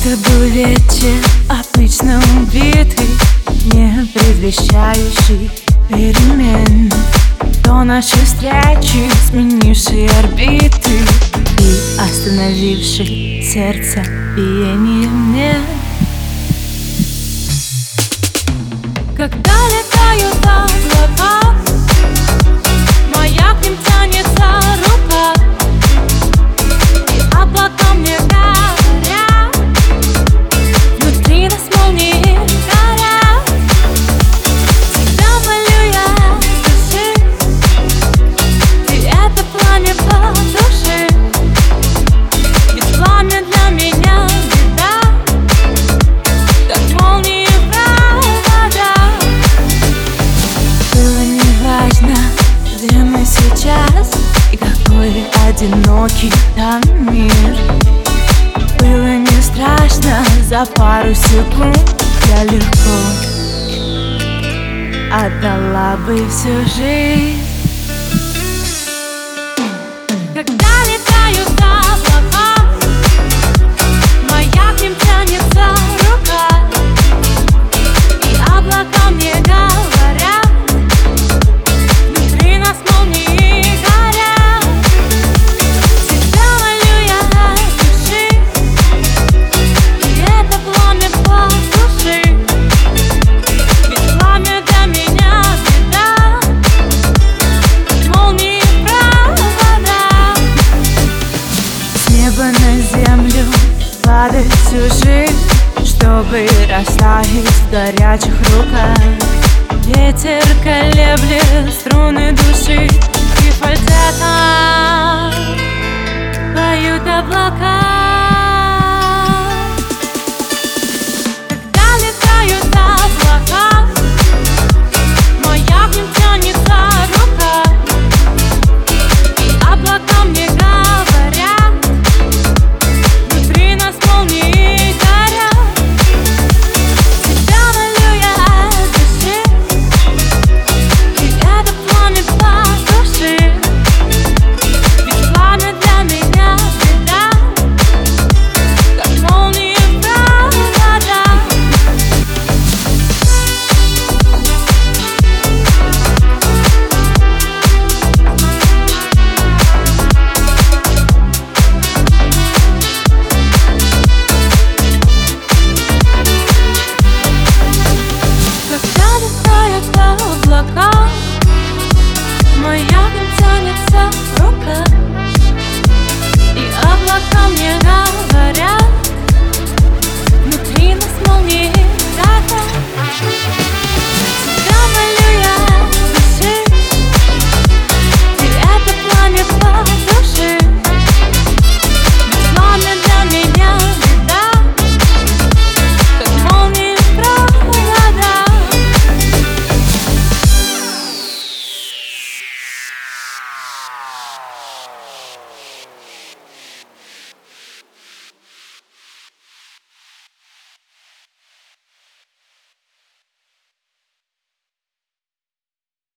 Это был вечер обычно убитый Не предвещающий перемен. То наши встречи, сменившие орбиты И остановивший сердце биение мне Когда облака Моя сейчас И какой одинокий там мир. Было не страшно, за пару секунд Я легко отдала бы всю жизнь падать всю жизнь Чтобы растаять в горячих руках. Ветер колеблет струны души И фальцетом поют облака